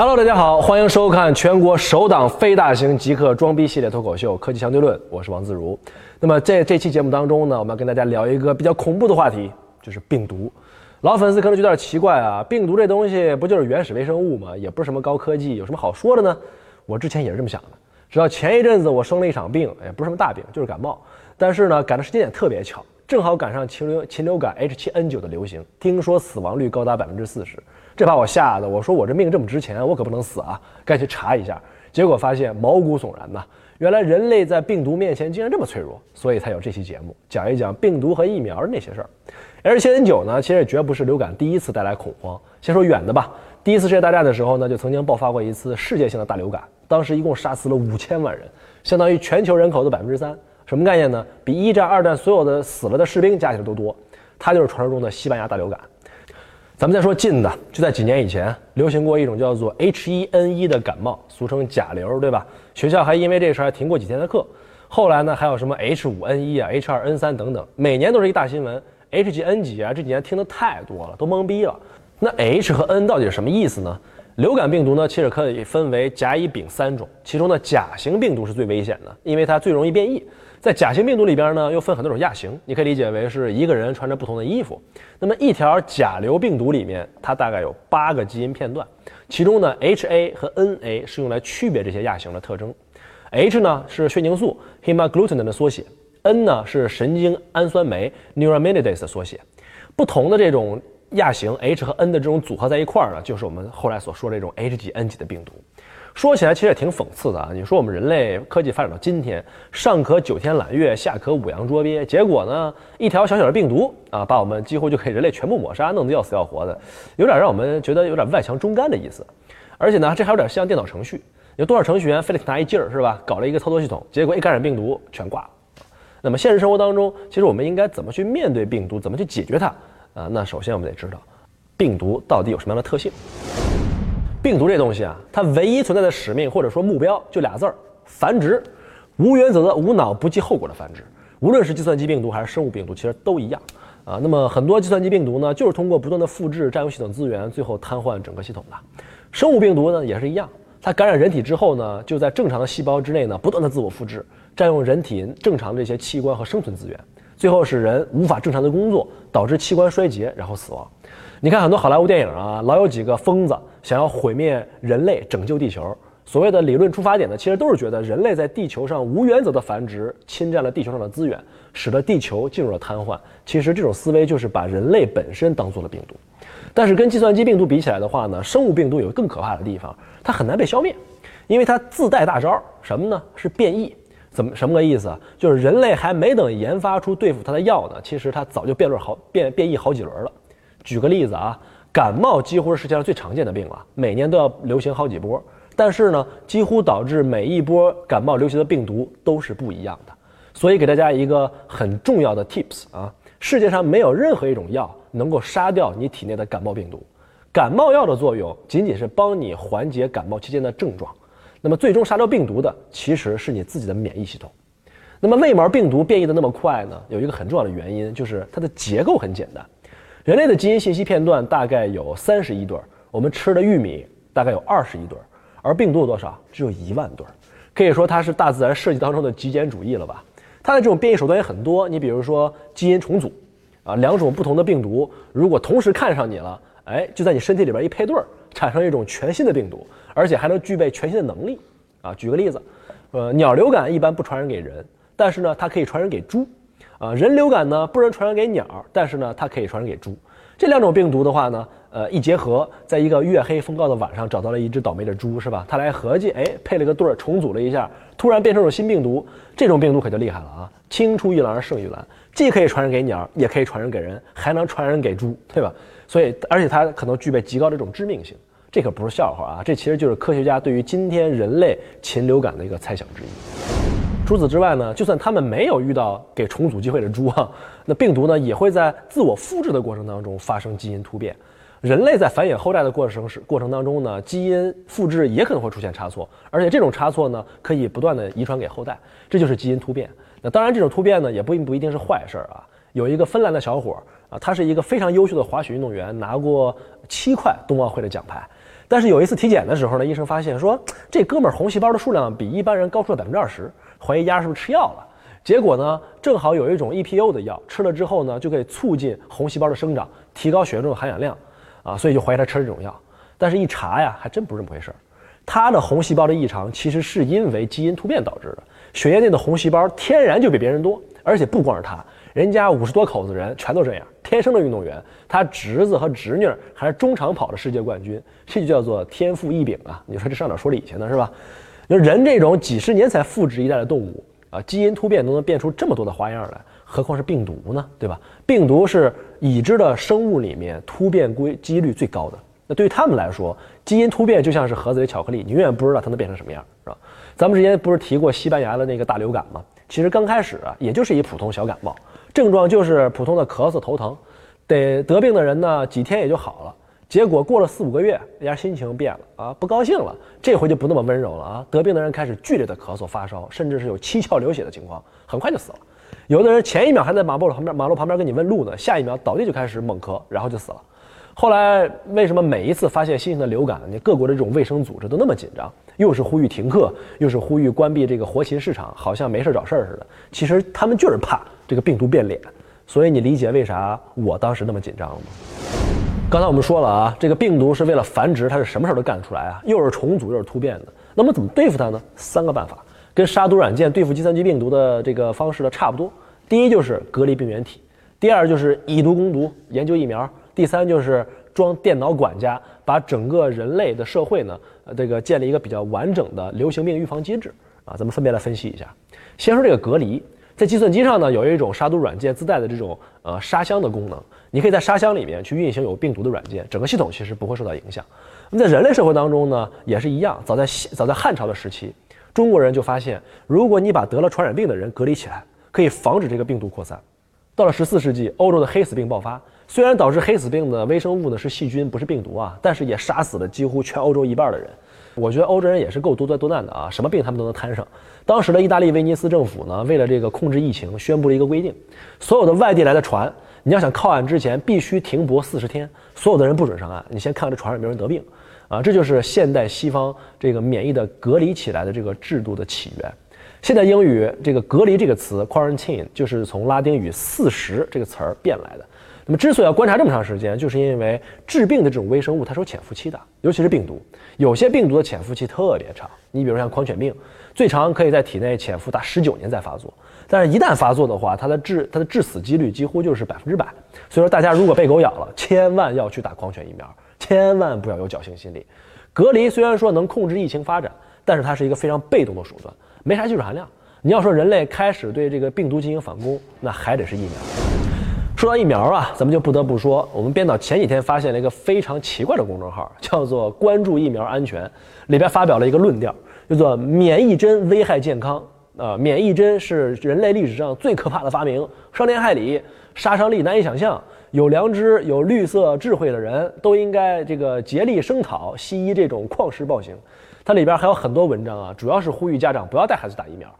Hello，大家好，欢迎收看全国首档非大型极客装逼系列脱口秀《科技相对论》，我是王自如。那么在这期节目当中呢，我们要跟大家聊一个比较恐怖的话题，就是病毒。老粉丝可能觉得有点奇怪啊，病毒这东西不就是原始微生物吗？也不是什么高科技，有什么好说的呢？我之前也是这么想的，直到前一阵子我生了一场病，也不是什么大病，就是感冒。但是呢，赶的时间点特别巧，正好赶上禽流禽流感 H7N9 的流行，听说死亡率高达百分之四十。这把我吓得，我说我这命这么值钱，我可不能死啊！该去查一下，结果发现毛骨悚然呐！原来人类在病毒面前竟然这么脆弱，所以才有这期节目，讲一讲病毒和疫苗那些事儿。H7N9 呢，其实也绝不是流感第一次带来恐慌。先说远的吧，第一次世界大战的时候呢，就曾经爆发过一次世界性的大流感，当时一共杀死了五千万人，相当于全球人口的百分之三。什么概念呢？比一战、二战所有的死了的士兵加起来都多。它就是传说中的西班牙大流感。咱们再说近的，就在几年以前，流行过一种叫做 H1N1 的感冒，俗称甲流，对吧？学校还因为这事儿还停过几天的课。后来呢，还有什么 H5N1 啊、H2N3 等等，每年都是一大新闻。H 几 N 几啊，这几年听的太多了，都懵逼了。那 H 和 N 到底是什么意思呢？流感病毒呢，其实可以分为甲、乙、丙三种，其中的，甲型病毒是最危险的，因为它最容易变异。在甲型病毒里边呢，又分很多种亚型，你可以理解为是一个人穿着不同的衣服。那么一条甲流病毒里面，它大概有八个基因片段，其中呢，HA 和 NA 是用来区别这些亚型的特征。H 呢是血凝素 hemagglutinin 的缩写，N 呢是神经氨酸酶 neuraminidase 的缩写。不同的这种亚型 H 和 N 的这种组合在一块儿呢，就是我们后来所说这种 H 几 N 几的病毒。说起来其实也挺讽刺的啊！你说我们人类科技发展到今天，上可九天揽月，下可五洋捉鳖，结果呢，一条小小的病毒啊，把我们几乎就可以人类全部抹杀，弄得要死要活的，有点让我们觉得有点外强中干的意思。而且呢，这还有点像电脑程序，有多少程序员费了挺大一劲儿是吧？搞了一个操作系统，结果一感染病毒全挂了。那么现实生活当中，其实我们应该怎么去面对病毒，怎么去解决它啊？那首先我们得知道，病毒到底有什么样的特性。病毒这东西啊，它唯一存在的使命或者说目标就俩字儿：繁殖，无原则的、无脑、不计后果的繁殖。无论是计算机病毒还是生物病毒，其实都一样啊。那么很多计算机病毒呢，就是通过不断的复制占用系统资源，最后瘫痪整个系统的。生物病毒呢也是一样，它感染人体之后呢，就在正常的细胞之内呢，不断的自我复制，占用人体正常的这些器官和生存资源，最后使人无法正常的工作，导致器官衰竭，然后死亡。你看很多好莱坞电影啊，老有几个疯子想要毁灭人类，拯救地球。所谓的理论出发点呢，其实都是觉得人类在地球上无原则的繁殖，侵占了地球上的资源，使得地球进入了瘫痪。其实这种思维就是把人类本身当做了病毒。但是跟计算机病毒比起来的话呢，生物病毒有更可怕的地方，它很难被消灭，因为它自带大招，什么呢？是变异。怎么什么个意思啊？就是人类还没等研发出对付它的药呢，其实它早就变轮好变变异好几轮了。举个例子啊，感冒几乎是世界上最常见的病了，每年都要流行好几波。但是呢，几乎导致每一波感冒流行的病毒都是不一样的。所以给大家一个很重要的 tips 啊，世界上没有任何一种药能够杀掉你体内的感冒病毒。感冒药的作用仅仅是帮你缓解感冒期间的症状，那么最终杀掉病毒的其实是你自己的免疫系统。那么为毛病毒变异的那么快呢？有一个很重要的原因，就是它的结构很简单。人类的基因信息片段大概有三十亿对儿，我们吃的玉米大概有二十亿对儿，而病毒有多少？只有一万对儿，可以说它是大自然设计当中的极简主义了吧？它的这种变异手段也很多，你比如说基因重组，啊，两种不同的病毒如果同时看上你了，哎，就在你身体里边一配对儿，产生一种全新的病毒，而且还能具备全新的能力，啊，举个例子，呃，鸟流感一般不传染给人，但是呢，它可以传染给猪。啊，人流感呢不能传染给鸟，但是呢它可以传染给猪。这两种病毒的话呢，呃一结合，在一个月黑风高的晚上找到了一只倒霉的猪，是吧？他来合计，哎，配了个对儿，重组了一下，突然变成种新病毒。这种病毒可就厉害了啊！青出于蓝而胜于蓝，既可以传染给鸟，也可以传染给人，还能传染给猪，对吧？所以，而且它可能具备极高的这种致命性。这可不是笑话啊！这其实就是科学家对于今天人类禽流感的一个猜想之一。除此之外呢，就算他们没有遇到给重组机会的猪啊，那病毒呢也会在自我复制的过程当中发生基因突变。人类在繁衍后代的过程是过程当中呢，基因复制也可能会出现差错，而且这种差错呢可以不断的遗传给后代，这就是基因突变。那当然，这种突变呢也不不一定是坏事儿啊。有一个芬兰的小伙儿啊，他是一个非常优秀的滑雪运动员，拿过七块冬奥会的奖牌。但是有一次体检的时候呢，医生发现说这哥们儿红细胞的数量比一般人高出了百分之二十，怀疑丫是不是吃药了。结果呢，正好有一种 EPO 的药，吃了之后呢，就可以促进红细胞的生长，提高血液中的含氧量，啊，所以就怀疑他吃了这种药。但是，一查呀，还真不是这么回事儿。他的红细胞的异常，其实是因为基因突变导致的。血液内的红细胞天然就比别人多，而且不光是他，人家五十多口子人全都这样，天生的运动员。他侄子和侄女还是中长跑的世界冠军，这就叫做天赋异禀啊！你说这上哪说理去呢？是吧？就人这种几十年才复制一代的动物。啊，基因突变都能变出这么多的花样来，何况是病毒呢？对吧？病毒是已知的生物里面突变规几率最高的。那对于他们来说，基因突变就像是盒子里巧克力，你永远不知道它能变成什么样，是吧？咱们之前不是提过西班牙的那个大流感吗？其实刚开始啊，也就是一普通小感冒，症状就是普通的咳嗽、头疼，得得病的人呢几天也就好了。结果过了四五个月，人家心情变了啊，不高兴了，这回就不那么温柔了啊。得病的人开始剧烈的咳嗽、发烧，甚至是有七窍流血的情况，很快就死了。有的人前一秒还在马路旁边，马路旁边跟你问路呢，下一秒倒地就开始猛咳，然后就死了。后来为什么每一次发现新型的流感，你各国的这种卫生组织都那么紧张，又是呼吁停课，又是呼吁关闭这个活禽市场，好像没事找事儿似的。其实他们就是怕这个病毒变脸，所以你理解为啥我当时那么紧张了吗？刚才我们说了啊，这个病毒是为了繁殖，它是什么事儿都干得出来啊，又是重组又是突变的。那么怎么对付它呢？三个办法，跟杀毒软件对付计算机病毒的这个方式呢差不多。第一就是隔离病原体，第二就是以毒攻毒，研究疫苗，第三就是装电脑管家，把整个人类的社会呢，这个建立一个比较完整的流行病预防机制啊。咱们分别来分析一下。先说这个隔离，在计算机上呢，有一种杀毒软件自带的这种呃杀箱的功能。你可以在沙箱里面去运行有病毒的软件，整个系统其实不会受到影响。那么在人类社会当中呢，也是一样。早在早在汉朝的时期，中国人就发现，如果你把得了传染病的人隔离起来，可以防止这个病毒扩散。到了十四世纪，欧洲的黑死病爆发，虽然导致黑死病的微生物呢是细菌，不是病毒啊，但是也杀死了几乎全欧洲一半的人。我觉得欧洲人也是够多灾多难的啊，什么病他们都能摊上。当时的意大利威尼斯政府呢，为了这个控制疫情，宣布了一个规定：所有的外地来的船。你要想靠岸之前必须停泊四十天，所有的人不准上岸。你先看看这船上有没有人得病，啊，这就是现代西方这个免疫的隔离起来的这个制度的起源。现代英语这个隔离这个词 quarantine 就是从拉丁语四十这个词儿变来的。那么之所以要观察这么长时间，就是因为致病的这种微生物它是有潜伏期的，尤其是病毒，有些病毒的潜伏期特别长。你比如像狂犬病，最长可以在体内潜伏达十九年再发作。但是，一旦发作的话，它的致它的致死几率几乎就是百分之百。所以说，大家如果被狗咬了，千万要去打狂犬疫苗，千万不要有侥幸心理。隔离虽然说能控制疫情发展，但是它是一个非常被动的手段，没啥技术含量。你要说人类开始对这个病毒进行反攻，那还得是疫苗。说到疫苗啊，咱们就不得不说，我们编导前几天发现了一个非常奇怪的公众号，叫做“关注疫苗安全”，里边发表了一个论调，叫做“免疫针危害健康”。呃，免疫针是人类历史上最可怕的发明，伤天害理，杀伤力难以想象。有良知、有绿色智慧的人都应该这个竭力声讨西医这种旷世暴行。它里边还有很多文章啊，主要是呼吁家长不要带孩子打疫苗。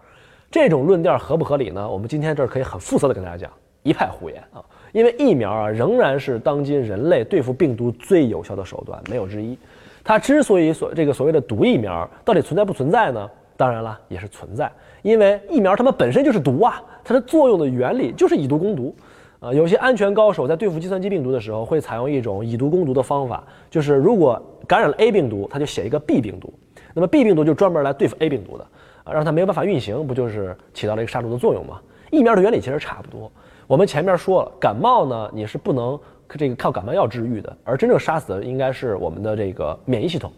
这种论调合不合理呢？我们今天这儿可以很负责的跟大家讲，一派胡言啊！因为疫苗啊，仍然是当今人类对付病毒最有效的手段，没有之一。它之所以所这个所谓的毒疫苗到底存在不存在呢？当然了，也是存在。因为疫苗它们本身就是毒啊，它的作用的原理就是以毒攻毒，啊，有些安全高手在对付计算机病毒的时候会采用一种以毒攻毒的方法，就是如果感染了 A 病毒，他就写一个 B 病毒，那么 B 病毒就专门来对付 A 病毒的，啊，让它没有办法运行，不就是起到了一个杀毒的作用吗？疫苗的原理其实差不多。我们前面说了，感冒呢你是不能这个靠感冒药治愈的，而真正杀死的应该是我们的这个免疫系统，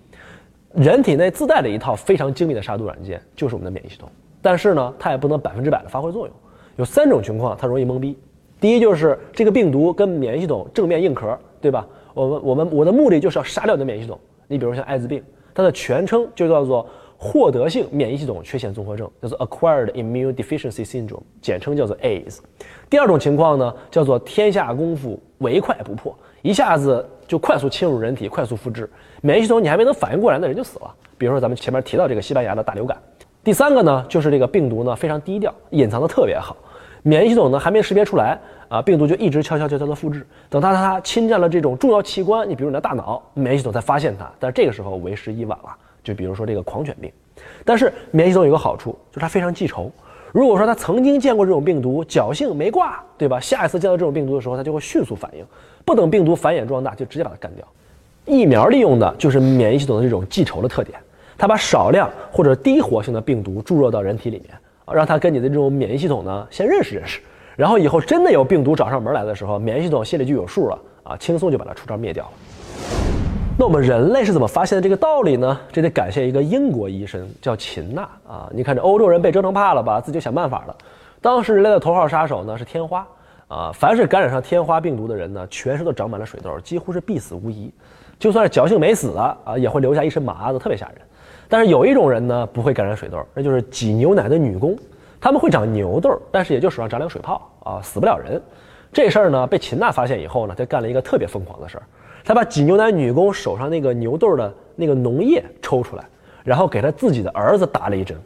人体内自带的一套非常精密的杀毒软件就是我们的免疫系统。但是呢，它也不能百分之百的发挥作用，有三种情况它容易懵逼。第一就是这个病毒跟免疫系统正面硬壳，对吧？我们我们我的目的就是要杀掉你的免疫系统。你比如像艾滋病，它的全称就叫做获得性免疫系统缺陷综合症，叫做 Acquired Immune Deficiency Syndrome，简称叫做 AIDS。第二种情况呢，叫做天下功夫唯快不破，一下子就快速侵入人体，快速复制免疫系统，你还没能反应过来，那人就死了。比如说咱们前面提到这个西班牙的大流感。第三个呢，就是这个病毒呢非常低调，隐藏的特别好。免疫系统呢还没识别出来啊，病毒就一直悄悄悄悄的复制，等它它侵占了这种重要器官，你比如你的大脑，免疫系统才发现它，但是这个时候为时已晚了。就比如说这个狂犬病，但是免疫系统有个好处，就是它非常记仇。如果说它曾经见过这种病毒，侥幸没挂，对吧？下一次见到这种病毒的时候，它就会迅速反应，不等病毒繁衍壮大，就直接把它干掉。疫苗利用的就是免疫系统的这种记仇的特点，它把少量或者低活性的病毒注入到人体里面，让它跟你的这种免疫系统呢先认识认识，然后以后真的有病毒找上门来的时候，免疫系统心里就有数了，啊，轻松就把它出招灭掉了。那我们人类是怎么发现的这个道理呢？这得感谢一个英国医生，叫秦娜啊。你看这欧洲人被折腾怕了吧，自己想办法了。当时人类的头号杀手呢是天花啊，凡是感染上天花病毒的人呢，全身都长满了水痘，几乎是必死无疑。就算是侥幸没死啊，啊也会留下一身麻子，特别吓人。但是有一种人呢不会感染水痘，那就是挤牛奶的女工，他们会长牛痘，但是也就手上长两水泡啊，死不了人。这事儿呢被秦娜发现以后呢，他干了一个特别疯狂的事儿。他把挤牛奶女工手上那个牛痘的那个脓液抽出来，然后给他自己的儿子打了一针，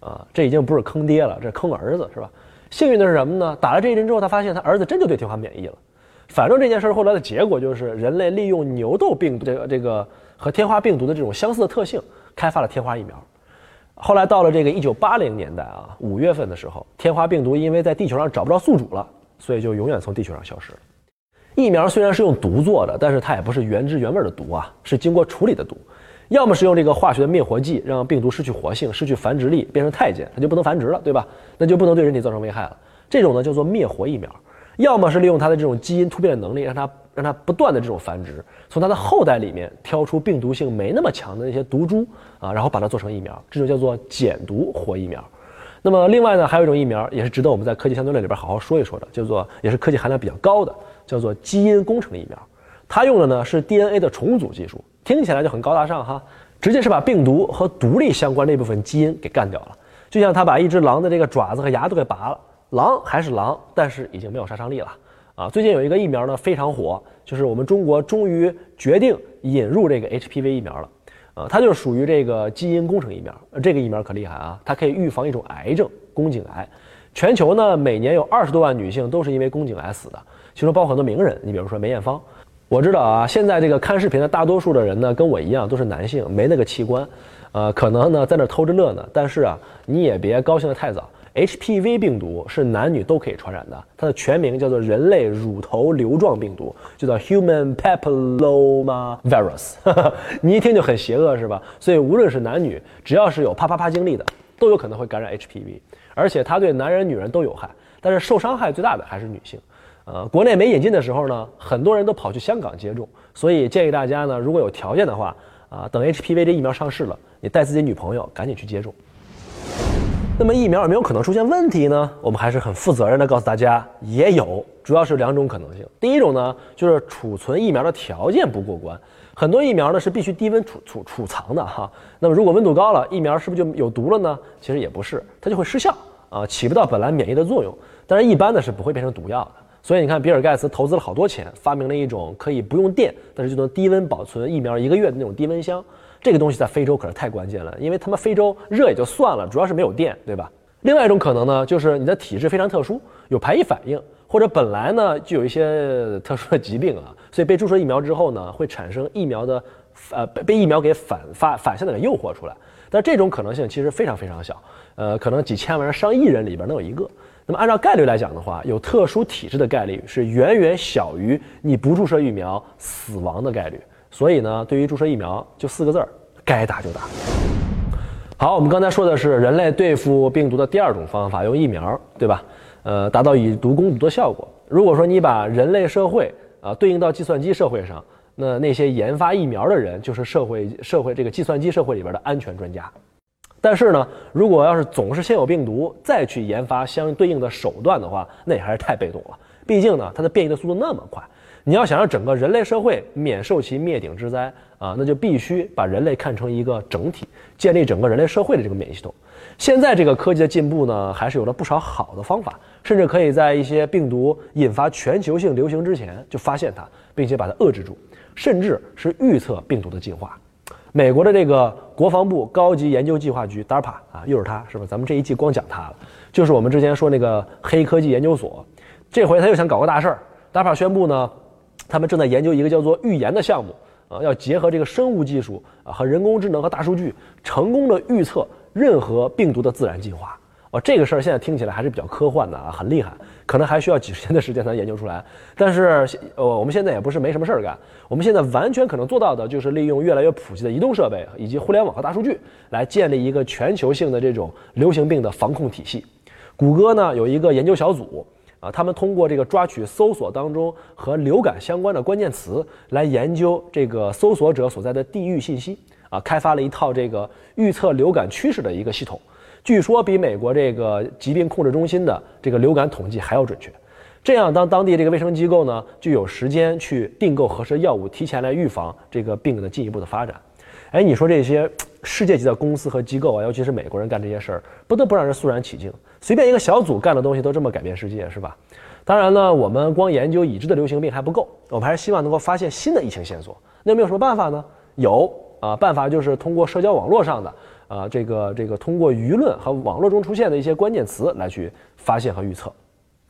啊，这已经不是坑爹了，这坑儿子是吧？幸运的是什么呢？打了这一针之后，他发现他儿子真就对天花免疫了。反正这件事后来的结果就是，人类利用牛痘病毒这个这个和天花病毒的这种相似的特性，开发了天花疫苗。后来到了这个一九八零年代啊，五月份的时候，天花病毒因为在地球上找不着宿主了，所以就永远从地球上消失了。疫苗虽然是用毒做的，但是它也不是原汁原味的毒啊，是经过处理的毒。要么是用这个化学的灭活剂让病毒失去活性、失去繁殖力，变成太监，它就不能繁殖了，对吧？那就不能对人体造成危害了。这种呢叫做灭活疫苗。要么是利用它的这种基因突变的能力，让它让它不断的这种繁殖，从它的后代里面挑出病毒性没那么强的那些毒株啊，然后把它做成疫苗，这就叫做减毒活疫苗。那么另外呢，还有一种疫苗也是值得我们在科技相对论里边好好说一说的，叫做也是科技含量比较高的。叫做基因工程疫苗，它用的呢是 DNA 的重组技术，听起来就很高大上哈，直接是把病毒和毒力相关那部分基因给干掉了，就像他把一只狼的这个爪子和牙都给拔了，狼还是狼，但是已经没有杀伤力了啊。最近有一个疫苗呢非常火，就是我们中国终于决定引入这个 HPV 疫苗了，啊，它就是属于这个基因工程疫苗，这个疫苗可厉害啊，它可以预防一种癌症——宫颈癌，全球呢每年有二十多万女性都是因为宫颈癌死的。其中包括很多名人，你比如说梅艳芳。我知道啊，现在这个看视频的大多数的人呢，跟我一样都是男性，没那个器官，呃，可能呢在那偷着乐呢。但是啊，你也别高兴得太早。HPV 病毒是男女都可以传染的，它的全名叫做人类乳头瘤状病毒，就叫 Human Papilloma Virus。你一听就很邪恶是吧？所以无论是男女，只要是有啪啪啪经历的，都有可能会感染 HPV，而且它对男人女人都有害，但是受伤害最大的还是女性。呃，国内没引进的时候呢，很多人都跑去香港接种，所以建议大家呢，如果有条件的话，啊，等 HPV 这疫苗上市了，你带自己女朋友赶紧去接种。那么疫苗有没有可能出现问题呢？我们还是很负责任的告诉大家，也有，主要是两种可能性。第一种呢，就是储存疫苗的条件不过关，很多疫苗呢是必须低温储储储藏的哈。那么如果温度高了，疫苗是不是就有毒了呢？其实也不是，它就会失效啊，起不到本来免疫的作用。但是一般呢是不会变成毒药的。所以你看，比尔盖茨投资了好多钱，发明了一种可以不用电，但是就能低温保存疫苗一个月的那种低温箱。这个东西在非洲可是太关键了，因为他们非洲热也就算了，主要是没有电，对吧？另外一种可能呢，就是你的体质非常特殊，有排异反应，或者本来呢就有一些特殊的疾病啊，所以被注射疫苗之后呢，会产生疫苗的，呃，被被疫苗给反发反向的给诱惑出来。但这种可能性其实非常非常小，呃，可能几千万人、上亿人里边能有一个。那么按照概率来讲的话，有特殊体质的概率是远远小于你不注射疫苗死亡的概率。所以呢，对于注射疫苗，就四个字儿：该打就打。好，我们刚才说的是人类对付病毒的第二种方法，用疫苗，对吧？呃，达到以毒攻毒的效果。如果说你把人类社会啊对应到计算机社会上，那那些研发疫苗的人就是社会社会这个计算机社会里边的安全专家。但是呢，如果要是总是先有病毒，再去研发相对应的手段的话，那也还是太被动了。毕竟呢，它的变异的速度那么快，你要想让整个人类社会免受其灭顶之灾啊，那就必须把人类看成一个整体，建立整个人类社会的这个免疫系统。现在这个科技的进步呢，还是有了不少好的方法，甚至可以在一些病毒引发全球性流行之前就发现它，并且把它遏制住，甚至是预测病毒的进化。美国的这个国防部高级研究计划局 DARPA 啊，又是他，是吧？咱们这一季光讲他了，就是我们之前说那个黑科技研究所，这回他又想搞个大事儿。DARPA 宣布呢，他们正在研究一个叫做预言的项目啊，要结合这个生物技术啊和人工智能和大数据，成功的预测任何病毒的自然进化。哦，这个事儿现在听起来还是比较科幻的啊，很厉害，可能还需要几十年的时间才能研究出来。但是，呃，我们现在也不是没什么事儿干，我们现在完全可能做到的就是利用越来越普及的移动设备以及互联网和大数据，来建立一个全球性的这种流行病的防控体系。谷歌呢有一个研究小组啊，他们通过这个抓取搜索当中和流感相关的关键词，来研究这个搜索者所在的地域信息啊，开发了一套这个预测流感趋势的一个系统。据说比美国这个疾病控制中心的这个流感统计还要准确，这样当当地这个卫生机构呢就有时间去订购合适药物，提前来预防这个病的进一步的发展。哎，你说这些世界级的公司和机构啊，尤其是美国人干这些事儿，不得不让人肃然起敬。随便一个小组干的东西都这么改变世界，是吧？当然呢，我们光研究已知的流行病还不够，我们还是希望能够发现新的疫情线索。那有没有什么办法呢？有啊，办法就是通过社交网络上的。啊，这个这个通过舆论和网络中出现的一些关键词来去发现和预测，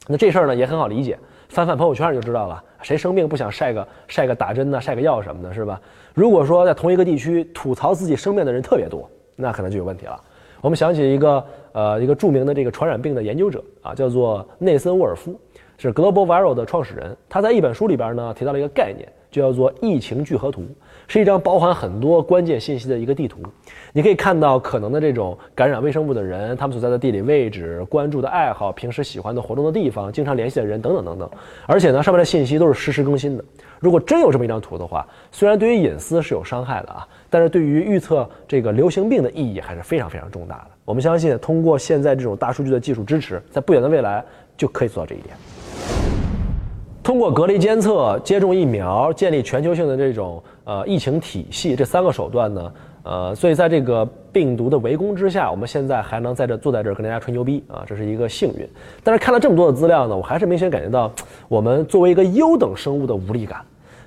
那这事儿呢也很好理解，翻翻朋友圈就知道了。谁生病不想晒个晒个打针呢，晒个药什么的，是吧？如果说在同一个地区吐槽自己生病的人特别多，那可能就有问题了。我们想起一个呃一个著名的这个传染病的研究者啊，叫做内森沃尔夫，是 Global Viral 的创始人。他在一本书里边呢提到了一个概念，就叫做疫情聚合图。是一张包含很多关键信息的一个地图，你可以看到可能的这种感染微生物的人，他们所在的地理位置、关注的爱好、平时喜欢的活动的地方、经常联系的人等等等等。而且呢，上面的信息都是实时更新的。如果真有这么一张图的话，虽然对于隐私是有伤害的啊，但是对于预测这个流行病的意义还是非常非常重大的。我们相信，通过现在这种大数据的技术支持，在不远的未来就可以做到这一点。通过隔离监测、接种疫苗、建立全球性的这种呃疫情体系这三个手段呢，呃，所以在这个病毒的围攻之下，我们现在还能在这坐在这儿跟大家吹牛逼啊，这是一个幸运。但是看了这么多的资料呢，我还是明显感觉到我们作为一个优等生物的无力感。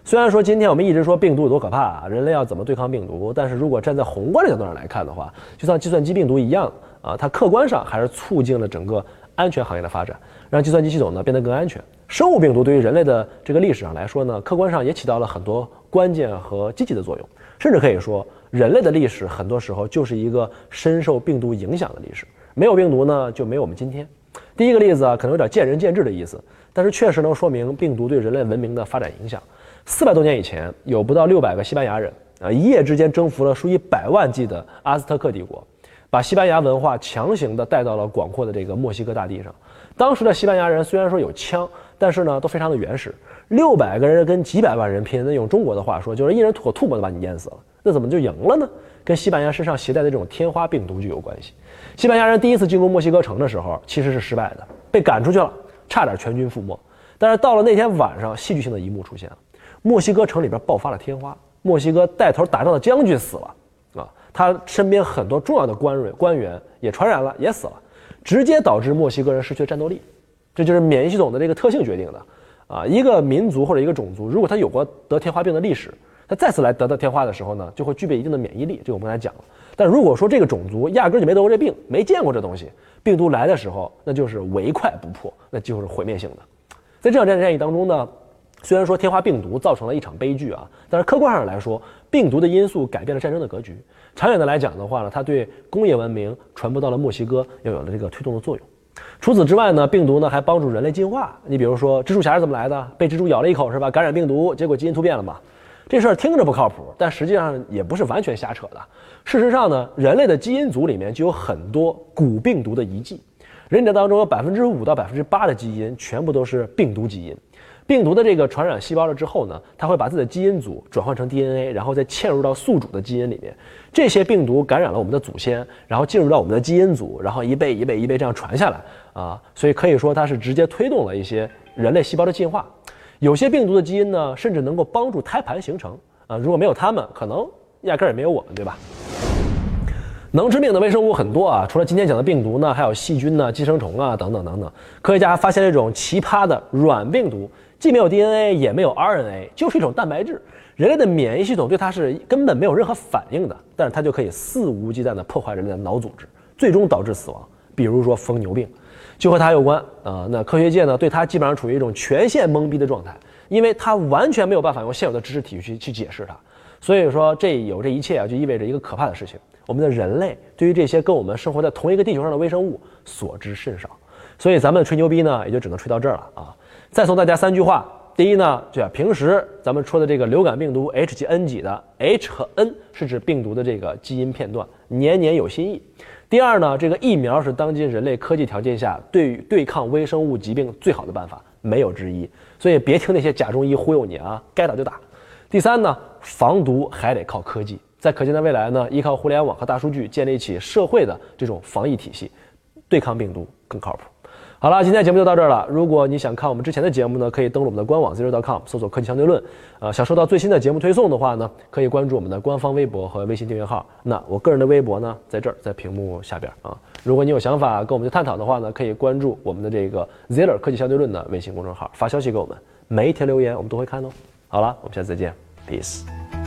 虽然说今天我们一直说病毒有多可怕，啊人类要怎么对抗病毒，但是如果站在宏观的角度上来看的话，就像计算机病毒一样啊，它客观上还是促进了整个安全行业的发展，让计算机系统呢变得更安全。生物病毒对于人类的这个历史上来说呢，客观上也起到了很多关键和积极的作用，甚至可以说，人类的历史很多时候就是一个深受病毒影响的历史。没有病毒呢，就没有我们今天。第一个例子啊，可能有点见仁见智的意思，但是确实能说明病毒对人类文明的发展影响。四百多年以前，有不到六百个西班牙人啊，一夜之间征服了数以百万计的阿兹特克帝国，把西班牙文化强行的带到了广阔的这个墨西哥大地上。当时的西班牙人虽然说有枪，但是呢，都非常的原始。六百个人跟几百万人拼，那用中国的话说，就是一人吐口唾沫就把你淹死了。那怎么就赢了呢？跟西班牙身上携带的这种天花病毒就有关系。西班牙人第一次进攻墨西哥城的时候，其实是失败的，被赶出去了，差点全军覆没。但是到了那天晚上，戏剧性的一幕出现了：墨西哥城里边爆发了天花，墨西哥带头打仗的将军死了，他身边很多重要的官员官员也传染了，也死了。直接导致墨西哥人失去战斗力，这就是免疫系统的这个特性决定的。啊，一个民族或者一个种族，如果他有过得天花病的历史，他再次来得到天花的时候呢，就会具备一定的免疫力。这个我们刚才讲了。但如果说这个种族压根就没得过这病，没见过这东西，病毒来的时候，那就是唯快不破，那就是毁灭性的。在这场战争战役当中呢，虽然说天花病毒造成了一场悲剧啊，但是客观上来说，病毒的因素改变了战争的格局。长远的来讲的话呢，它对工业文明传播到了墨西哥，又有了这个推动的作用。除此之外呢，病毒呢还帮助人类进化。你比如说，蜘蛛侠是怎么来的？被蜘蛛咬了一口是吧？感染病毒，结果基因突变了嘛？这事儿听着不靠谱，但实际上也不是完全瞎扯的。事实上呢，人类的基因组里面就有很多古病毒的遗迹，人体当中有百分之五到百分之八的基因全部都是病毒基因。病毒的这个传染细胞了之后呢，它会把自己的基因组转换成 DNA，然后再嵌入到宿主的基因里面。这些病毒感染了我们的祖先，然后进入到我们的基因组，然后一辈一辈一辈这样传下来啊。所以可以说它是直接推动了一些人类细胞的进化。有些病毒的基因呢，甚至能够帮助胎盘形成啊。如果没有它们，可能压根儿也没有我们，对吧？能致命的微生物很多啊，除了今天讲的病毒呢，还有细菌呢、寄生虫啊等等等等。科学家发现了一种奇葩的软病毒，既没有 DNA 也没有 RNA，就是一种蛋白质。人类的免疫系统对它是根本没有任何反应的，但是它就可以肆无忌惮地破坏人类的脑组织，最终导致死亡。比如说疯牛病，就和它有关啊。那科学界呢，对它基本上处于一种全线懵逼的状态，因为它完全没有办法用现有的知识体系去去解释它。所以说，这有这一切啊，就意味着一个可怕的事情：我们的人类对于这些跟我们生活在同一个地球上的微生物所知甚少。所以咱们吹牛逼呢，也就只能吹到这儿了啊。再送大家三句话：第一呢，就啊，平时咱们说的这个流感病毒 H 及 N 几的 H 和 N 是指病毒的这个基因片段，年年有新意。第二呢，这个疫苗是当今人类科技条件下对对抗微生物疾病最好的办法，没有之一。所以别听那些假中医忽悠你啊，该打就打。第三呢，防毒还得靠科技，在可见的未来呢，依靠互联网和大数据建立起社会的这种防疫体系，对抗病毒更靠谱。好了，今天节目就到这儿了。如果你想看我们之前的节目呢，可以登录我们的官网 zero.com，搜索“科技相对论”。呃，想收到最新的节目推送的话呢，可以关注我们的官方微博和微信订阅号。那我个人的微博呢，在这儿，在屏幕下边啊。如果你有想法跟我们去探讨的话呢，可以关注我们的这个 zero 科技相对论的微信公众号，发消息给我们，每一条留言我们都会看哦。好了，我们下次再见，peace。